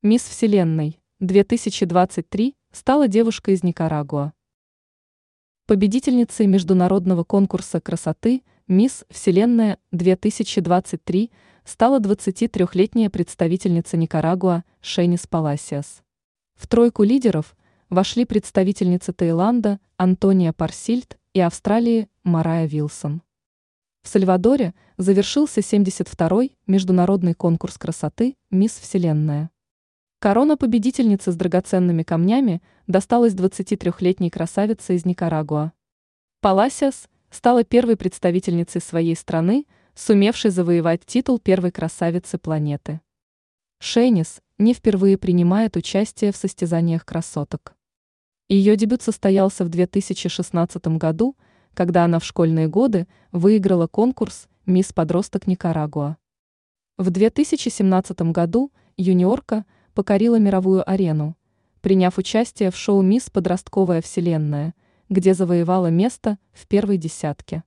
Мисс Вселенной 2023 стала девушка из Никарагуа. Победительницей международного конкурса красоты Мисс Вселенная 2023 стала 23-летняя представительница Никарагуа Шенис Паласиас. В тройку лидеров вошли представительницы Таиланда Антония Парсильд и Австралии Марая Вилсон. В Сальвадоре завершился 72-й международный конкурс красоты «Мисс Вселенная». Корона победительницы с драгоценными камнями досталась 23-летней красавице из Никарагуа. Паласиас стала первой представительницей своей страны, сумевшей завоевать титул первой красавицы планеты. Шейнис не впервые принимает участие в состязаниях красоток. Ее дебют состоялся в 2016 году, когда она в школьные годы выиграла конкурс «Мисс Подросток Никарагуа». В 2017 году юниорка – покорила мировую арену, приняв участие в шоу «Мисс Подростковая Вселенная», где завоевала место в первой десятке.